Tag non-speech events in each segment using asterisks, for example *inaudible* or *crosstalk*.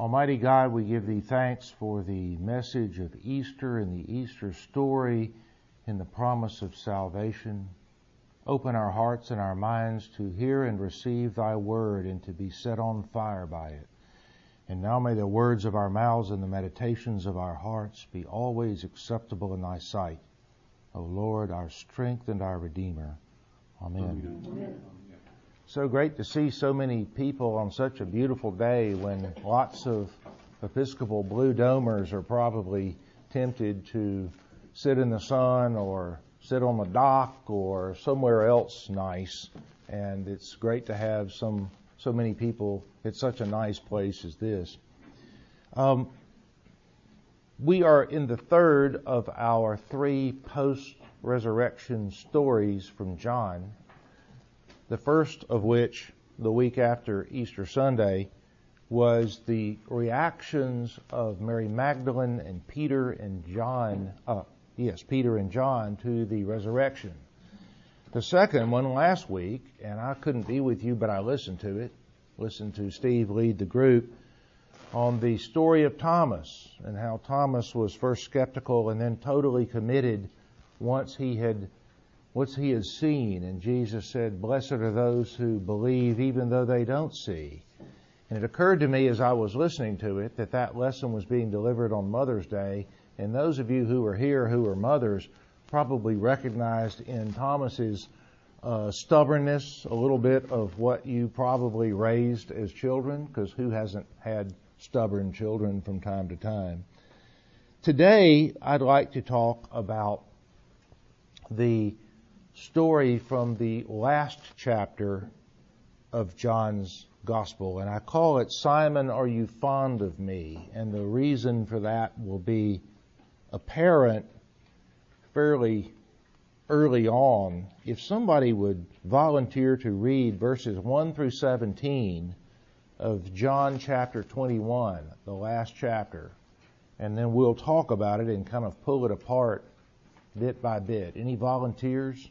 Almighty God, we give thee thanks for the message of Easter and the Easter story and the promise of salvation. Open our hearts and our minds to hear and receive thy word and to be set on fire by it. And now may the words of our mouths and the meditations of our hearts be always acceptable in thy sight. O Lord, our strength and our Redeemer. Amen. Amen. So great to see so many people on such a beautiful day when lots of Episcopal blue domers are probably tempted to sit in the sun or sit on the dock or somewhere else nice. And it's great to have some so many people at such a nice place as this. Um, we are in the third of our three post-resurrection stories from John the first of which, the week after Easter Sunday, was the reactions of Mary Magdalene and Peter and John, uh, yes, Peter and John to the resurrection. The second one last week, and I couldn't be with you, but I listened to it, listened to Steve lead the group, on the story of Thomas and how Thomas was first skeptical and then totally committed once he had what he has seen. And Jesus said, Blessed are those who believe even though they don't see. And it occurred to me as I was listening to it that that lesson was being delivered on Mother's Day. And those of you who are here who are mothers probably recognized in Thomas's uh, stubbornness a little bit of what you probably raised as children, because who hasn't had stubborn children from time to time? Today, I'd like to talk about the story from the last chapter of John's Gospel, and I call it Simon, Are You Fond of Me? And the reason for that will be apparent fairly early on. If somebody would volunteer to read verses 1 through 17 of John chapter 21, the last chapter, and then we'll talk about it and kind of pull it apart bit by bit. Any volunteers?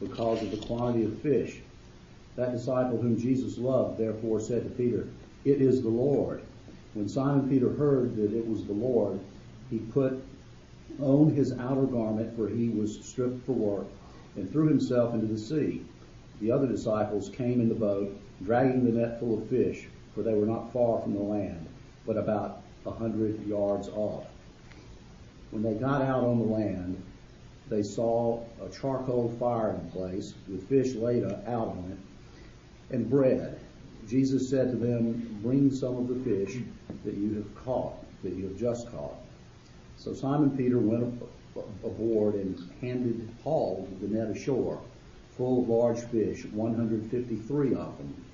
because of the quantity of fish. That disciple whom Jesus loved therefore said to Peter, It is the Lord. When Simon Peter heard that it was the Lord, he put on his outer garment, for he was stripped for work, and threw himself into the sea. The other disciples came in the boat, dragging the net full of fish, for they were not far from the land, but about a hundred yards off. When they got out on the land, they saw a charcoal fire in place with fish laid out on it and bread. Jesus said to them, Bring some of the fish that you have caught, that you have just caught. So Simon Peter went aboard and handed Paul the net ashore, full of large fish, 153 of them.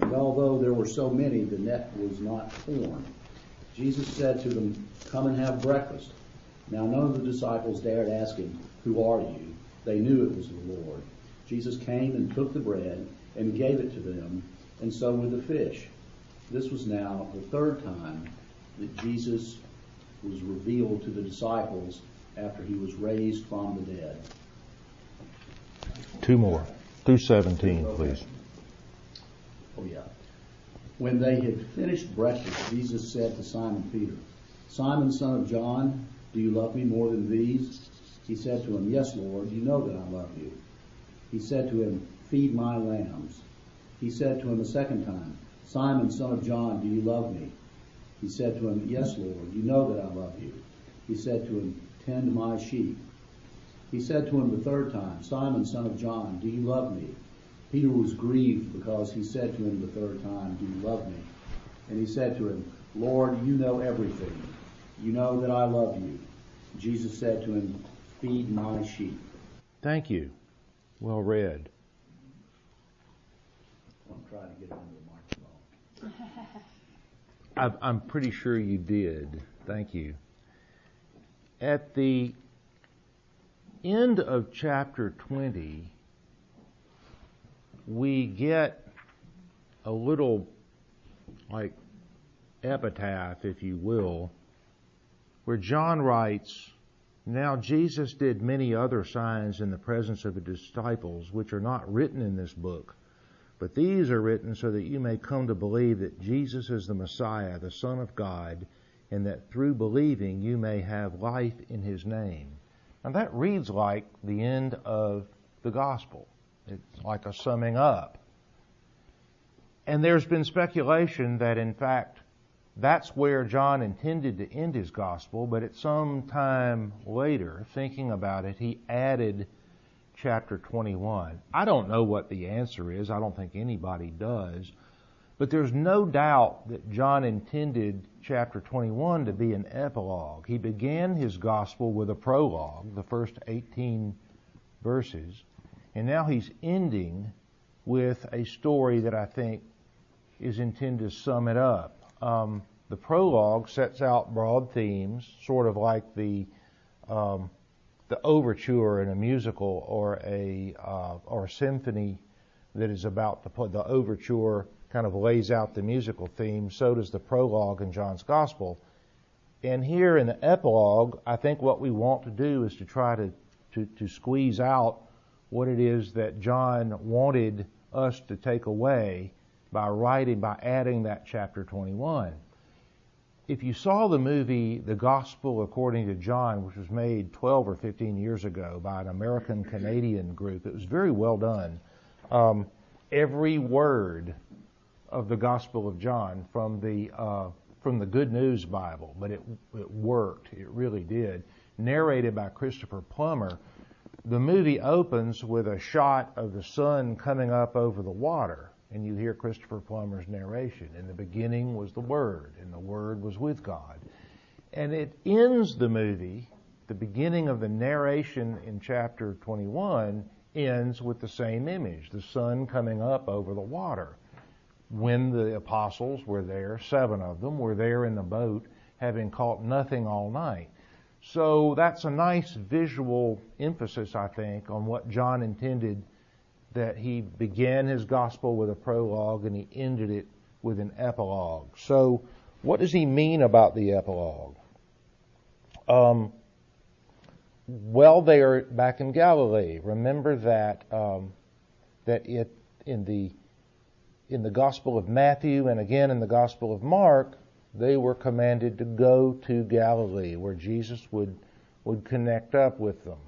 And although there were so many, the net was not torn. Jesus said to them, Come and have breakfast. Now none of the disciples dared ask him, Who are you? They knew it was the Lord. Jesus came and took the bread and gave it to them, and so with the fish. This was now the third time that Jesus was revealed to the disciples after he was raised from the dead. Two more. Through 17, please. Oh, yeah. When they had finished breakfast, Jesus said to Simon Peter, Simon, son of John, do you love me more than these? He said to him, Yes, Lord, you know that I love you. He said to him, Feed my lambs. He said to him a second time, Simon, son of John, do you love me? He said to him, Yes, Lord, you know that I love you. He said to him, Tend my sheep. He said to him the third time, Simon, son of John, do you love me? Peter was grieved because he said to him the third time, Do you love me? And he said to him, Lord, you know everything. You know that I love you. Jesus said to him, Feed my sheep. Thank you. Well read. I'm trying to get under the microphone. *laughs* I'm pretty sure you did. Thank you. At the end of chapter 20, we get a little like epitaph, if you will, where John writes, Now Jesus did many other signs in the presence of the disciples, which are not written in this book, but these are written so that you may come to believe that Jesus is the Messiah, the Son of God, and that through believing you may have life in his name. And that reads like the end of the gospel. It's like a summing up. And there's been speculation that in fact that's where John intended to end his gospel, but at some time later, thinking about it, he added chapter 21. I don't know what the answer is. I don't think anybody does. But there's no doubt that John intended chapter 21 to be an epilogue. He began his gospel with a prologue, the first 18 verses, and now he's ending with a story that I think is intended to sum it up. Um, the prologue sets out broad themes, sort of like the um, the overture in a musical or a uh, or a symphony that is about to play. The overture kind of lays out the musical theme. So does the prologue in John's Gospel. And here in the epilogue, I think what we want to do is to try to, to, to squeeze out what it is that John wanted us to take away by writing, by adding that chapter 21. If you saw the movie The Gospel According to John, which was made 12 or 15 years ago by an American Canadian group, it was very well done. Um, every word of the Gospel of John from the uh, from the Good News Bible, but it it worked. It really did. Narrated by Christopher Plummer. The movie opens with a shot of the sun coming up over the water, and you hear Christopher Plummer's narration. In the beginning was the Word, and the Word was with God. And it ends the movie, the beginning of the narration in chapter 21 ends with the same image, the sun coming up over the water when the apostles were there, seven of them were there in the boat, having caught nothing all night. So that's a nice visual emphasis, I think, on what John intended that he began his gospel with a prologue and he ended it with an epilogue. So, what does he mean about the epilogue? Um, well, they are back in Galilee. Remember that um, that it in the in the Gospel of Matthew and again in the Gospel of Mark, they were commanded to go to Galilee where Jesus would, would connect up with them.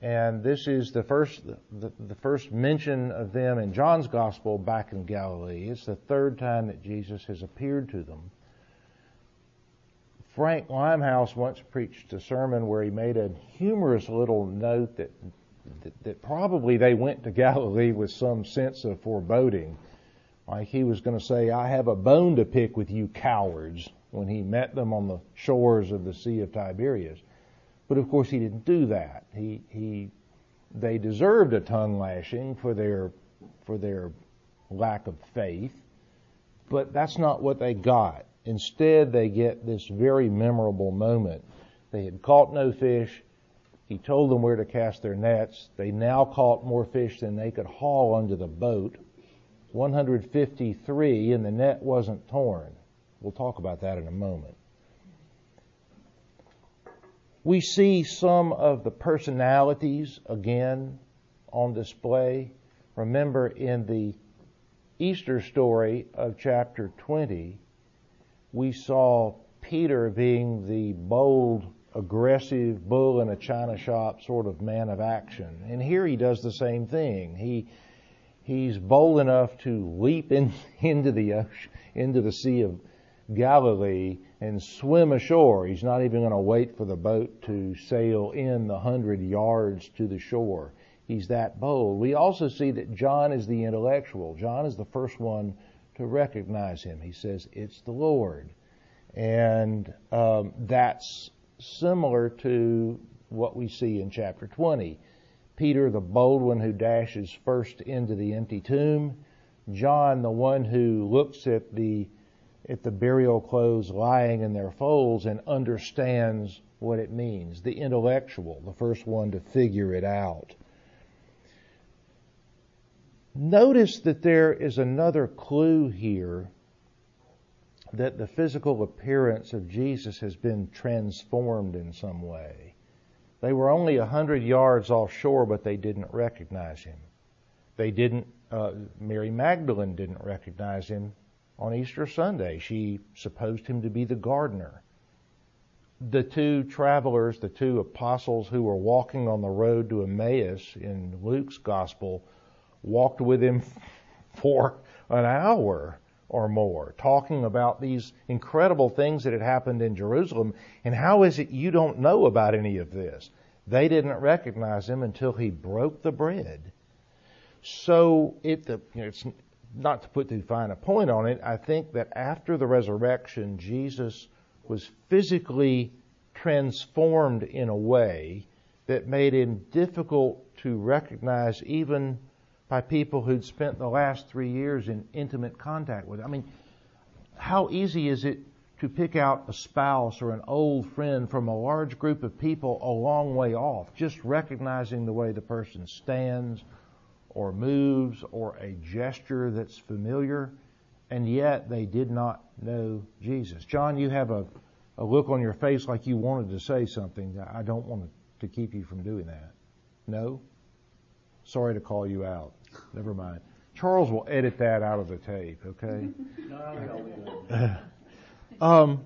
And this is the first, the, the first mention of them in John's Gospel back in Galilee. It's the third time that Jesus has appeared to them. Frank Limehouse once preached a sermon where he made a humorous little note that, that, that probably they went to Galilee with some sense of foreboding like he was going to say, I have a bone to pick with you cowards when he met them on the shores of the Sea of Tiberias. But of course he didn't do that. He, he, they deserved a tongue lashing for their, for their lack of faith, but that's not what they got. Instead, they get this very memorable moment. They had caught no fish. He told them where to cast their nets. They now caught more fish than they could haul under the boat. 153 and the net wasn't torn. We'll talk about that in a moment. We see some of the personalities again on display. Remember in the Easter story of chapter 20, we saw Peter being the bold, aggressive bull in a china shop sort of man of action. And here he does the same thing. He He's bold enough to leap in, *laughs* into the into the Sea of Galilee and swim ashore. He's not even going to wait for the boat to sail in the hundred yards to the shore. He's that bold. We also see that John is the intellectual. John is the first one to recognize him. He says, It's the Lord. And um, that's similar to what we see in chapter 20. Peter, the bold one who dashes first into the empty tomb. John, the one who looks at the at the burial clothes lying in their folds and understands what it means. The intellectual, the first one to figure it out. Notice that there is another clue here that the physical appearance of Jesus has been transformed in some way. They were only a hundred yards offshore, but they didn't recognize him. They didn't, uh, Mary Magdalene didn't recognize him on Easter Sunday. She supposed him to be the gardener. The two travelers, the two apostles who were walking on the road to Emmaus in Luke's gospel, walked with him for an hour or more, talking about these incredible things that had happened in Jerusalem. And how is it you don't know about any of this? They didn't recognize him until he broke the bread. So it, you know, not to put too fine a point on it. I think that after the resurrection, Jesus was physically transformed in a way that made him difficult to recognize even by people who'd spent the last three years in intimate contact with. Him. I mean, how easy is it to pick out a spouse or an old friend from a large group of people a long way off, just recognizing the way the person stands or moves or a gesture that's familiar, and yet they did not know Jesus. John, you have a, a look on your face like you wanted to say something. I don't want to keep you from doing that. No? Sorry to call you out. Never mind. Charles will edit that out of the tape, okay? *laughs* *laughs* um,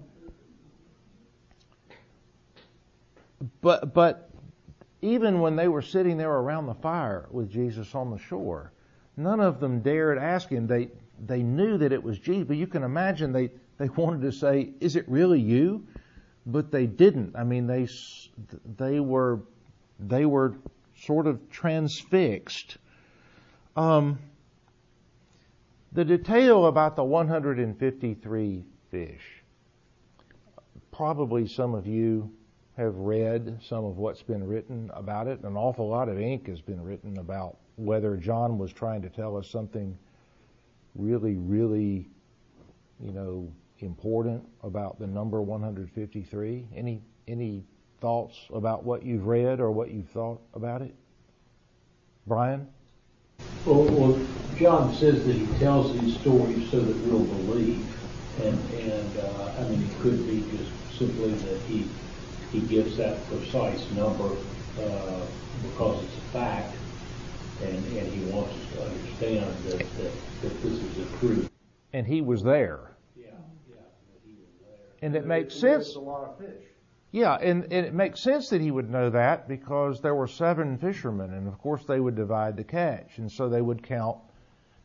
but but even when they were sitting there around the fire with Jesus on the shore, none of them dared ask him. They they knew that it was Jesus, but you can imagine they they wanted to say, "Is it really you?" But they didn't. I mean, they they were they were sort of transfixed um, the detail about the 153 fish, probably some of you have read some of what's been written about it. An awful lot of ink has been written about whether John was trying to tell us something really, really, you know, important about the number 153. Any any thoughts about what you've read or what you've thought about it? Brian? Well, well, John says that he tells these stories so that we'll believe, and and uh, I mean it could be just simply that he he gives that precise number uh, because it's a fact, and and he wants us to understand that that, that this is the truth. And he was there. Yeah, yeah, he was there. And it makes sense. A lot of fish. Yeah, and, and, it makes sense that he would know that because there were seven fishermen, and of course they would divide the catch, and so they would count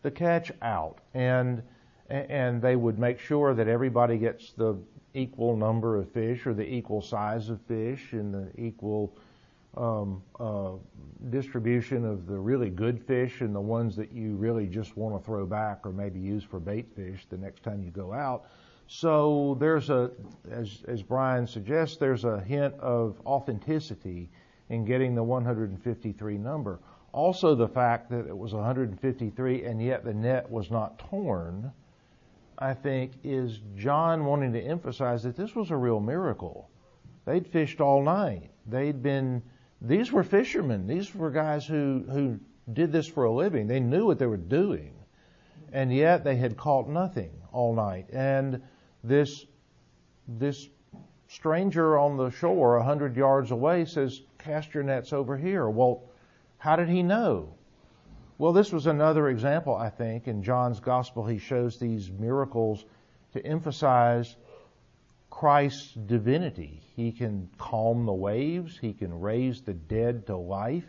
the catch out, and and they would make sure that everybody gets the equal number of fish or the equal size of fish and the equal um, uh, distribution of the really good fish and the ones that you really just want to throw back or maybe use for bait fish the next time you go out. So there's a, as, as Brian suggests, there's a hint of authenticity in getting the 153 number. Also, the fact that it was 153 and yet the net was not torn, I think, is John wanting to emphasize that this was a real miracle. They'd fished all night. They'd been, these were fishermen. These were guys who, who did this for a living. They knew what they were doing. And yet they had caught nothing all night. And this this stranger on the shore a hundred yards away says, "Cast your nets over here." Well, how did he know? Well, this was another example, I think, in John's gospel. He shows these miracles to emphasize Christ's divinity. He can calm the waves. He can raise the dead to life.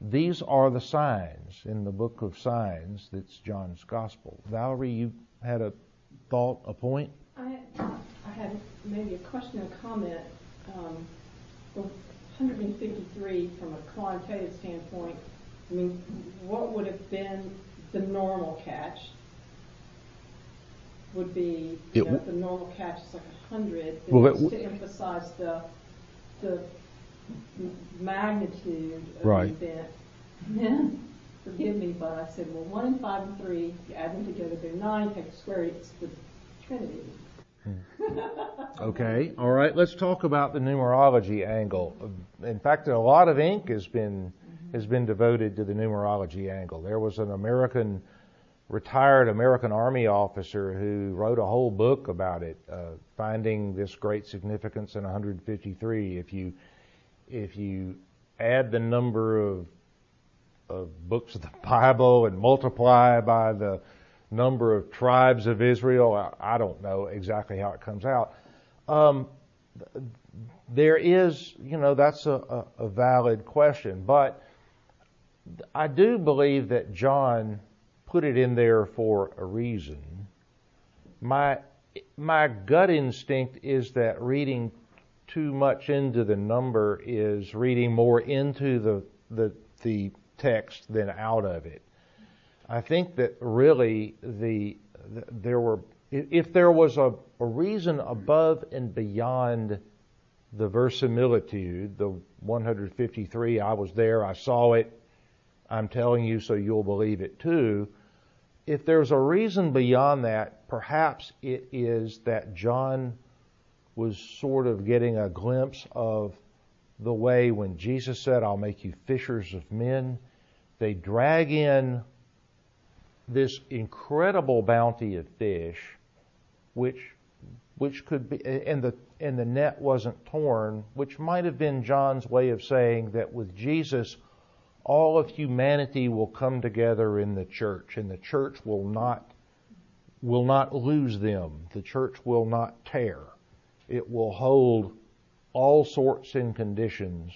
these are the signs in the book of signs that's John's gospel. Valerie, you had a thought, a point? I, I had maybe a question or comment. Um, 153 from a quantitative standpoint, I mean, what would have been the normal catch? Would be, you know, the normal catch is like 100. Well, it It's w- to emphasize the, the magnitude of Right. the event. Then, forgive me, but I said, well, 1 and 5 and 3, you add them together, they're 9, take the square root, it's the Trinity. Hmm. Okay, all right. Let's talk about the numerology angle. In fact, a lot of ink has been has been devoted to the numerology angle. There was an American retired American Army officer who wrote a whole book about it, uh, finding this great significance in 153. If you if you add the number of of books of the *laughs* Bible and multiply by the number of tribes of Israel. I, I don't know exactly how it comes out. Um, there is, you know, that's a, a, a valid question, but I do believe that John put it in there for a reason. My my gut instinct is that reading too much into the number is reading more into the the the text than out of it. I think that really the, the there were if there was a, a reason above and beyond the verisimilitude, the 153, I was there, I saw it, I'm telling you so you'll believe it too. If there's a reason beyond that, perhaps it is that John was sort of getting a glimpse of the way when Jesus said, I'll make you fishers of men, they drag in this incredible bounty of fish, which which could be and the and the net wasn't torn, which might have been John's way of saying that with Jesus all of humanity will come together in the church and the church will not will not lose them. The church will not tear. It will hold all sorts and conditions.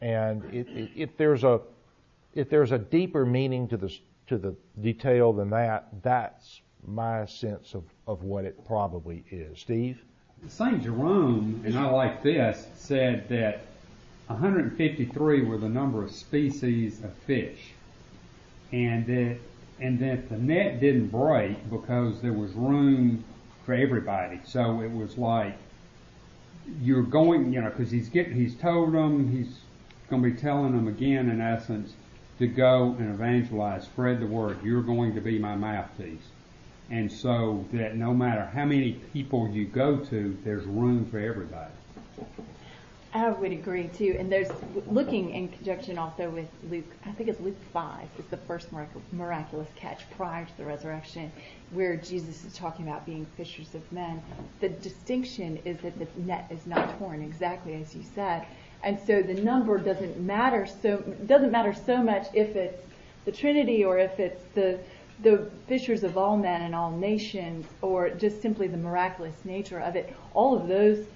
And it, it, if there's a if there's a deeper meaning to the to the detail than that, that's my sense of, of what it probably is. Steve? St. Jerome, and I like this, said that 153 were the number of species of fish. And that, and that the net didn't break because there was room for everybody. So it was like, you're going, you know, cause he's getting, he's told them, he's going to be telling them again in essence to go and evangelize, spread the word. You're going to be my mouthpiece. And so that no matter how many people you go to, there's room for everybody. I would agree too. And there's looking in conjunction also with Luke. I think it's Luke five is the first miraculous catch prior to the resurrection, where Jesus is talking about being fishers of men. The distinction is that the net is not torn, exactly as you said, and so the number doesn't matter. So doesn't matter so much if it's the Trinity or if it's the the fishers of all men and all nations, or just simply the miraculous nature of it. All of those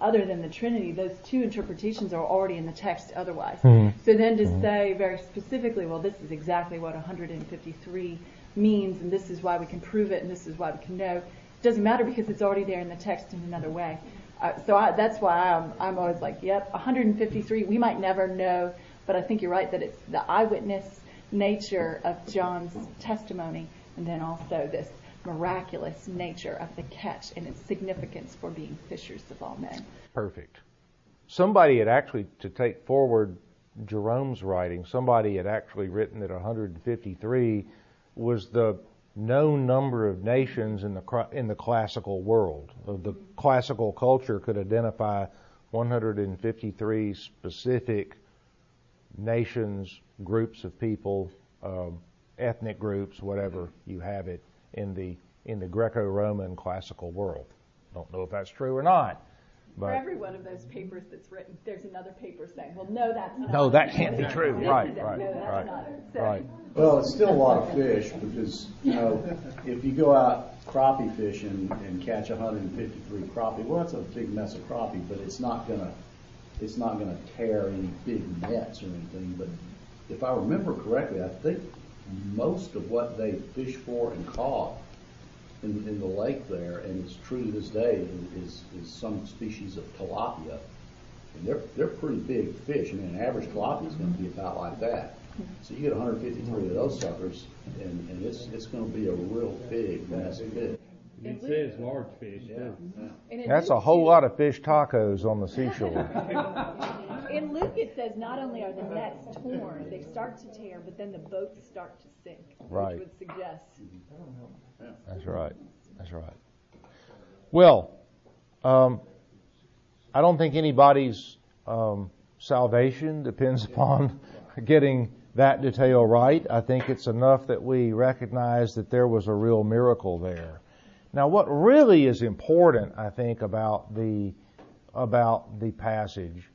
other than the Trinity, those two interpretations are already in the text otherwise. So then to say very specifically, well, this is exactly what 153 means, and this is why we can prove it, and this is why we can know, doesn't matter because it's already there in the text in another way. Uh, so I, that's why I'm, I'm always like, yep, 153, we might never know, but I think you're right that it's the eyewitness nature of John's testimony, and then also this miraculous nature of the catch and its significance for being fishers of all men. Perfect. Somebody had actually, to take forward Jerome's writing, somebody had actually written that 153 was the known number of nations in the in the classical world. The classical culture could identify 153 specific nations, groups of people, um, ethnic groups, whatever you have it in the in the Greco-Roman classical world. Don't know if that's true or not, For every one of those papers that's written, there's another paper saying, well, no, that's not. no, that can't be true. This Right, right, No, that's right, not. So- right. Well, it's still a lot of fish because, you know, if you go out crappie fishing and catch 153 crappie, well, that's a big mess of crappie, but it's not gonna, it's not gonna tear any big nets or anything, but if I remember correctly, I think most of what they fish for and caught in, in the lake there, and it's true to this day, is, is some species of tilapia. And they're, they're pretty big fish. I mean, an average tilapia is going to be about like that. So you get 153 of those suckers, and, and it's, it's going to be a real big, massive fish. It says large fish Yeah. too. yeah. And in That's a Luke, whole lot of fish tacos on the seashore. *laughs* In Luke, it says not only are the nets torn, they start to tear, but then the boats start to sink, Right. which would suggest. That's right. That's right. Well, um, I don't think anybody's um, salvation depends upon *laughs* getting that detail right. I think it's enough that we recognize that there was a real miracle there. Now, what really is important, I think, about the about the passage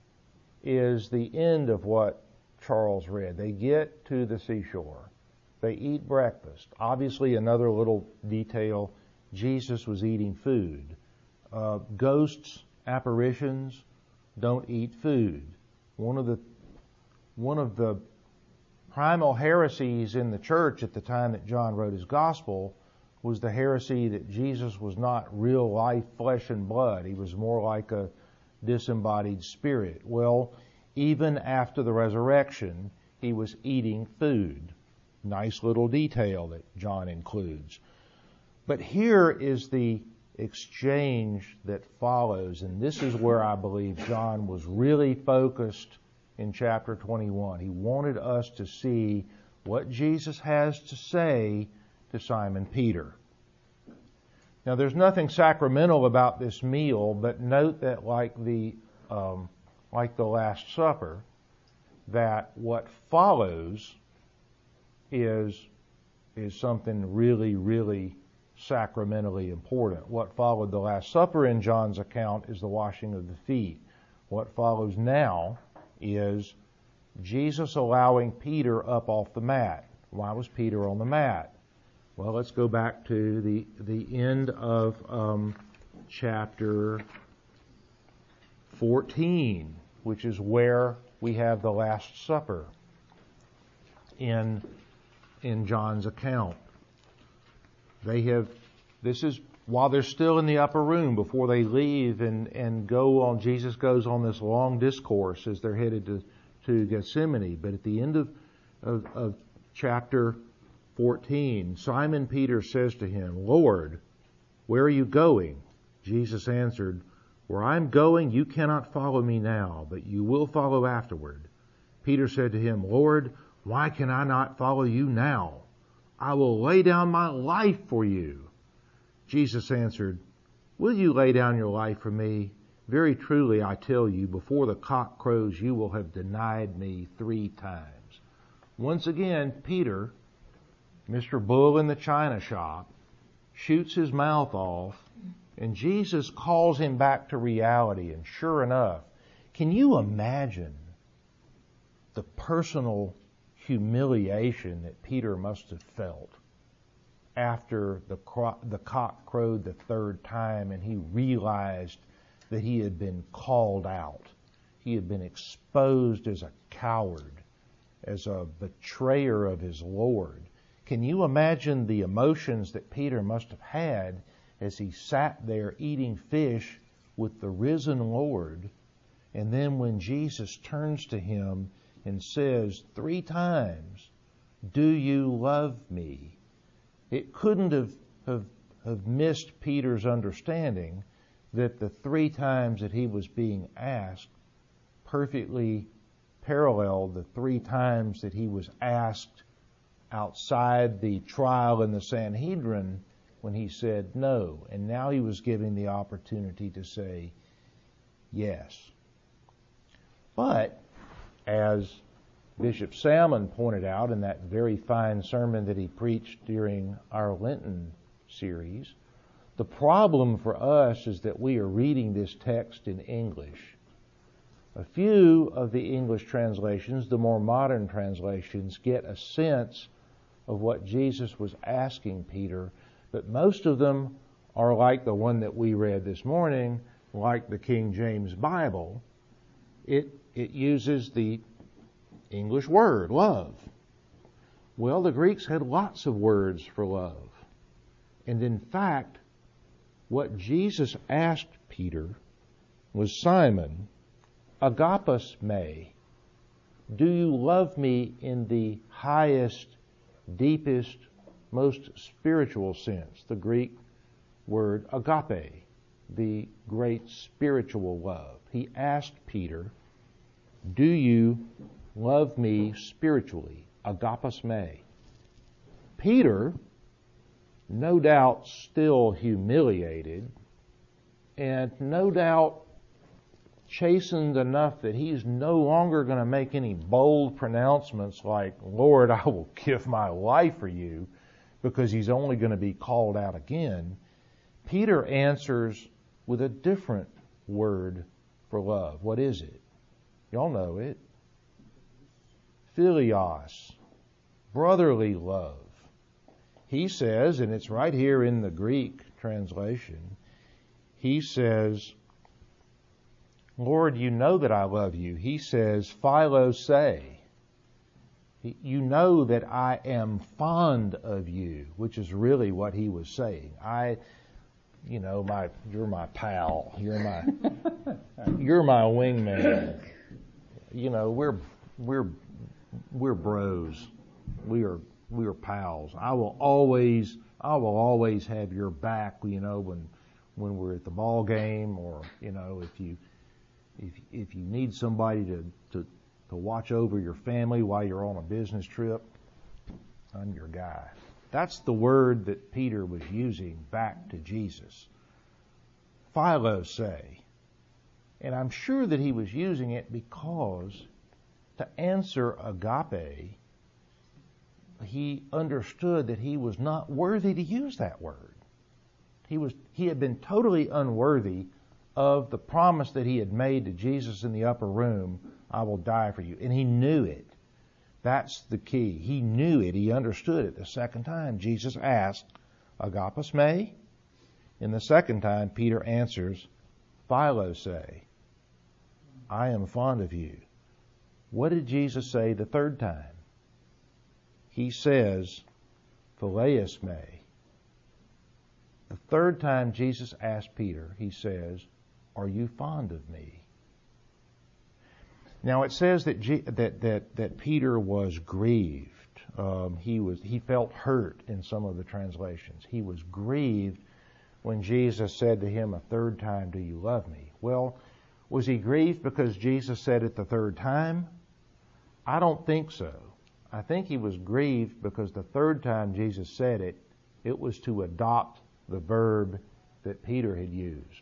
is the end of what Charles read. They get to the seashore. They eat breakfast. Obviously, another little detail Jesus was eating food. Uh, ghosts, apparitions, don't eat food. One of the one of the primal heresies in the church at the time that John wrote his gospel was the heresy that Jesus was not real life flesh and blood. He was more like a disembodied spirit. Well, even after the resurrection, he was eating food. Nice little detail that John includes. But here is the exchange that follows, and this is where I believe John was really focused in chapter 21. He wanted us to see what Jesus has to say to Simon Peter. Now, there's nothing sacramental about this meal, but note that, like the um, like the Last Supper, that what follows is is something really, really sacramentally important. What followed the Last Supper in John's account is the washing of the feet. What follows now is Jesus allowing Peter up off the mat. Why was Peter on the mat? Well, let's go back to the the end of um, chapter 14, which is where we have the Last Supper in in John's account. They have this is while they're still in the upper room before they leave and, and go on Jesus goes on this long discourse as they're headed to, to Gethsemane. But at the end of, of, of chapter 14, Simon Peter says to him, Lord, where are you going? Jesus answered, Where I'm going, you cannot follow me now, but you will follow afterward. Peter said to him, Lord, why can I not follow you now? I will lay down my life for you. Jesus answered, Will you lay down your life for me? Very truly I tell you, before the cock crows, you will have denied me three times. Once again, Peter, Mr. Bull in the china shop, shoots his mouth off, and Jesus calls him back to reality. And sure enough, can you imagine the personal humiliation that Peter must have felt after the, cro- the cock crowed the third time and he realized that he had been called out. He had been exposed as a coward, as a betrayer of his Lord. Can you imagine the emotions that Peter must have had as he sat there eating fish with the risen Lord? And then when Jesus turns to him and says three times, Do you love me? It couldn't have, have, have missed Peter's understanding that the three times that he was being asked perfectly paralleled the three times that he was asked outside the trial in the Sanhedrin when he said no. And now he was given the opportunity to say yes. But, as Bishop Salmon pointed out in that very fine sermon that he preached during our Lenten series, the problem for us is that we are reading this text in English. A few of the English translations, the more modern translations, get a sense of what Jesus was asking Peter, but most of them are like the one that we read this morning, like the King James Bible. It, it uses the English word, love. Well, the Greeks had lots of words for love. And in fact, what Jesus asked Peter was Simon, agapos me, do you love me in the highest, deepest, most spiritual sense? The Greek word agape, the great spiritual love. He asked Peter, do you love me spiritually? Agapos me. Peter, no doubt still humiliated, and no doubt chastened enough that he's no longer going to make any bold pronouncements like, Lord, I will give my life for you, because he's only going to be called out again. Peter answers with a different word for love. What is it? Y'all know it. Philios. Brotherly love. He says, and it's right here in the Greek translation, he says, Lord, you know that I love you. He says, Philo say. You know that I am fond of you, which is really what he was saying. I, you know, my, you're my pal. You're my, *laughs* you're my wingman. You know, we're, we're, we're bros. We are, we are pals. I will always, I will always have your back, you know, when, when we're at the ball game or, you know, if you, if, if you need somebody to, to, to watch over your family while you're on a business trip, I'm your guy. That's the word that Peter was using back to Jesus. Philo say. And I'm sure that he was using it because to answer agape, he understood that he was not worthy to use that word. He was, he had been totally unworthy of the promise that he had made to Jesus in the upper room, I will die for you. And he knew it. That's the key. He knew it. He understood it. The second time Jesus asked, Agapos me? In the second time, Peter answers, Philo say, I am fond of you. What did Jesus say the third time? He says, Phileus me. The third time Jesus asked Peter, he says, are you fond of me? Now it says that that that that Peter was grieved. Um, he was he felt hurt in some of the translations. He was grieved when Jesus said to him a third time, "Do you love me?" Well, was he grieved because Jesus said it the third time? I don't think so. I think he was grieved because the third time Jesus said it, it was to adopt the verb that Peter had used.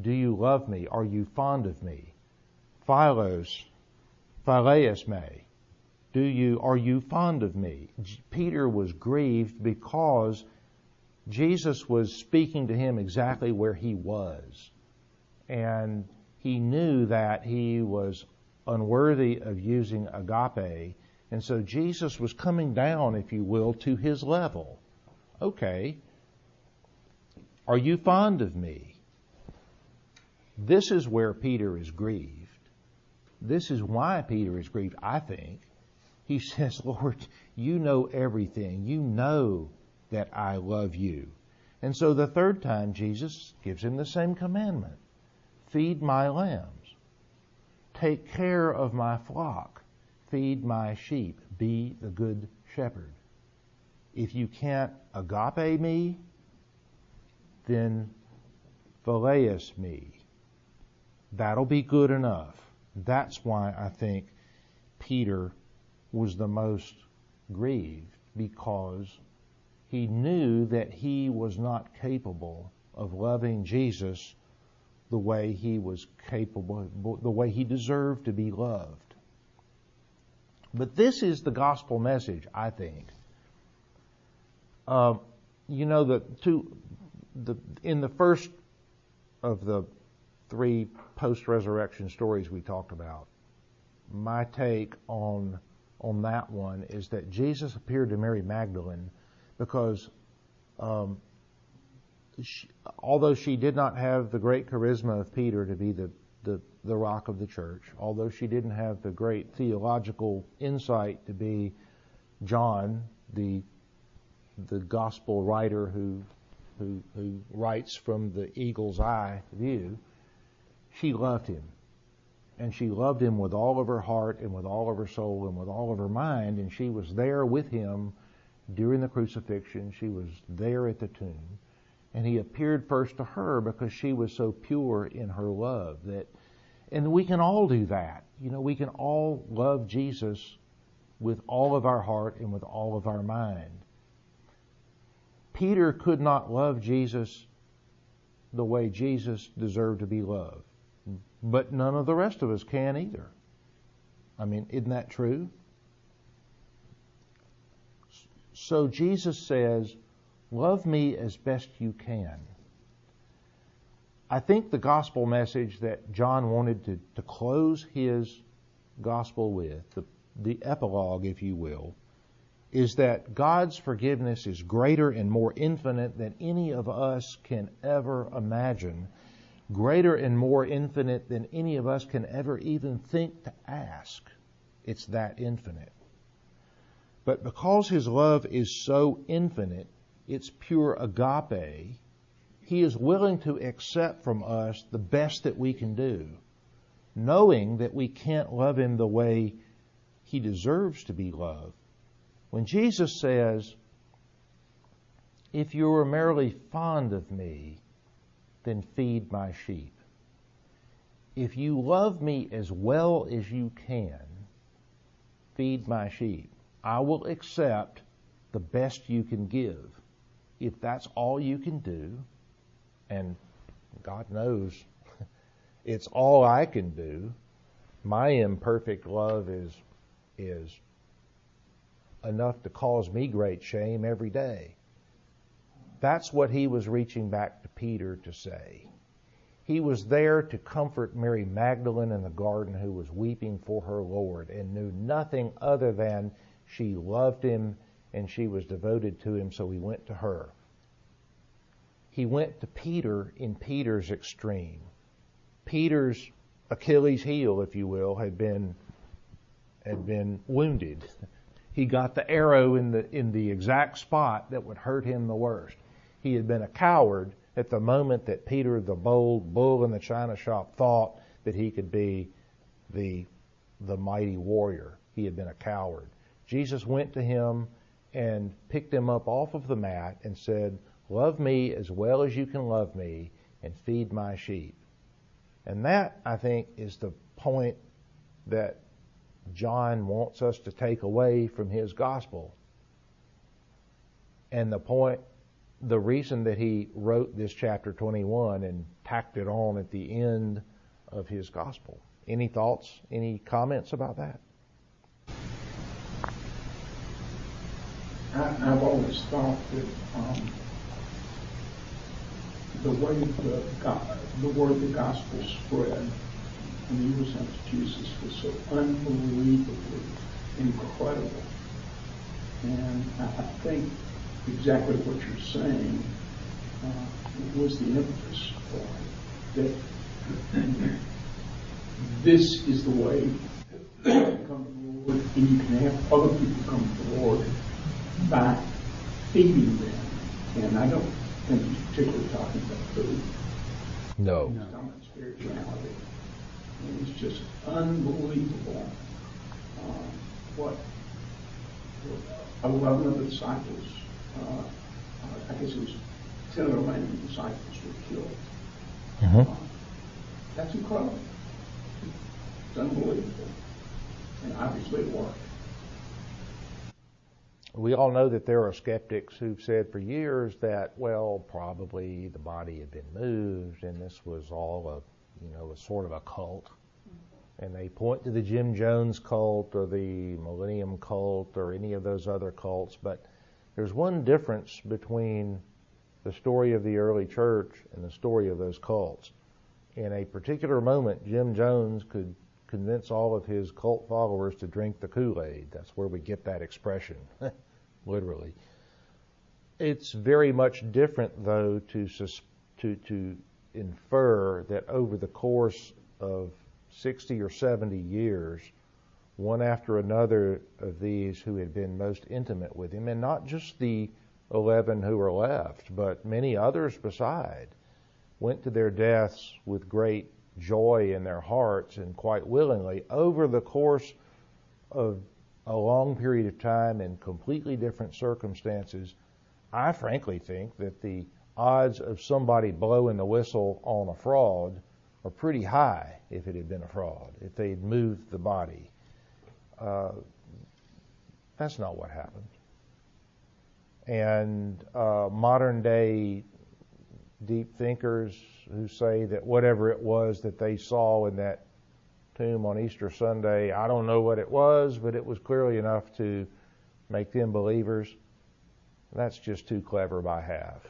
Do you love me? Are you fond of me? Philos, Phileus me. Do you, are you fond of me? Peter was grieved because Jesus was speaking to him exactly where he was. And he knew that he was unworthy of using agape. And so Jesus was coming down, if you will, to his level. Okay. Are you fond of me? This is where Peter is grieved. This is why Peter is grieved, I think. He *laughs* says, Lord, you know everything. You know that I love you. And so the third time, Jesus gives him the same commandment feed my lambs, take care of my flock, feed my sheep, be the good shepherd. If you can't agape me, then phileus me. That'll be good enough. That's why I think Peter was the most grieved because he knew that he was not capable of loving Jesus the way he was capable, the way he deserved to be loved. But this is the gospel message, I think. Uh, you know, the two, the in the first of the three post-resurrection stories we talked about, my take on on that one is that Jesus appeared to Mary Magdalene because um, she, although she did not have the great charisma of Peter to be the the, the rock of the church, although she didn't have the great theological insight to be John, the the gospel writer who who, who writes from the eagle's eye view, she loved him. And she loved him with all of her heart and with all of her soul and with all of her mind, and she was there with him during the crucifixion. She was there at the tomb. And he appeared first to her because she was so pure in her love that, and we can all do that. You know, we can all love Jesus with all of our heart and with all of our mind. Peter could not love Jesus the way Jesus deserved to be loved. But none of the rest of us can either. I mean, isn't that true? So Jesus says, Love me as best you can. I think the gospel message that John wanted to, to close his gospel with, the, the epilogue, if you will, is that God's forgiveness is greater and more infinite than any of us can ever imagine, greater and more infinite than any of us can ever even think to ask. It's that infinite. But because His love is so infinite, it's pure agape, He is willing to accept from us the best that we can do, knowing that we can't love Him the way He deserves to be loved. When Jesus says, If you were merely fond of me, then feed my sheep. If you love me as well as you can, feed my sheep. I will accept the best you can give if that's all you can do, and God knows *laughs* it's all I can do, my imperfect love is is enough to cause me great shame every day. That's what he was reaching back to Peter to say. He was there to comfort Mary Magdalene in the garden who was weeping for her Lord and knew nothing other than she loved him and she was devoted to him, so he went to her. He went to Peter in Peter's extreme. Peter's Achilles heel, if you will, had been had been wounded. *laughs* He got the arrow in the in the exact spot that would hurt him the worst. He had been a coward at the moment that Peter, the bold bull in the china shop, thought that he could be the the mighty warrior. He had been a coward. Jesus went to him and picked him up off of the mat and said, Love me as well as you can love me and feed my sheep. And that, I think, is the point that John wants us to take away from his gospel. And the point, the reason that he wrote this chapter 21 and tacked it on at the end of his gospel. Any thoughts, any comments about that? I, have always thought that um, the way the, the word of the gospel spread when he was sent to Jesus was so unbelievably incredible. And I think exactly what you're saying uh, was the impetus for it. That this is the way to come to the Lord, and you can have other people come to the Lord by feeding them. And I don't think he's particularly talking about food. No. He's talking about spirituality. And it's just unbelievable uh, what, what 11 of the disciples, uh, I guess it was 10 of the disciples were killed. Mm-hmm. Uh, that's incredible. It's unbelievable. And obviously it worked. We all know that there are skeptics who've said for years that, well, probably the body had been moved and this was all a, you know, a sort of a cult. And they point to the Jim Jones cult or the Millennium cult or any of those other cults. But there's one difference between the story of the early church and the story of those cults. In a particular moment, Jim Jones could convince all of his cult followers to drink the Kool-Aid. That's where we get that expression, *laughs* literally. It's very much different, though, to to to infer that over the course of 60 or 70 years, one after another of these who had been most intimate with him, and not just the 11 who were left, but many others beside, went to their deaths with great joy in their hearts and quite willingly over the course of a long period of time in completely different circumstances. I frankly think that the odds of somebody blowing the whistle on a fraud are pretty high if it had been a fraud, if they'd moved the body. Uh, that's not what happened. And uh, modern day deep thinkers who say that whatever it was that they saw in that tomb on Easter Sunday, I don't know what it was, but it was clearly enough to make them believers. That's just too clever by half.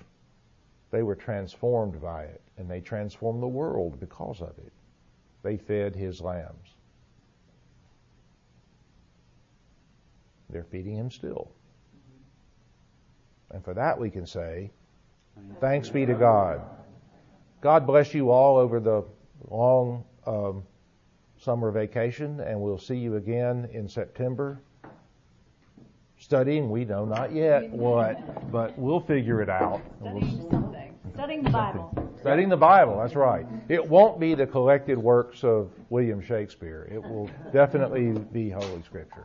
They were transformed by it, and they transformed the world because of it. They fed his lambs. They're feeding him still. And for that we can say, thanks be to God. God bless you all over the long um, summer vacation, and we'll see you again in September. Studying, we know not yet what, but we'll figure it out. Studying something. Studying the Bible. Studying the Bible, that's right. It won't be the collected works of William Shakespeare. It will definitely be Holy Scripture.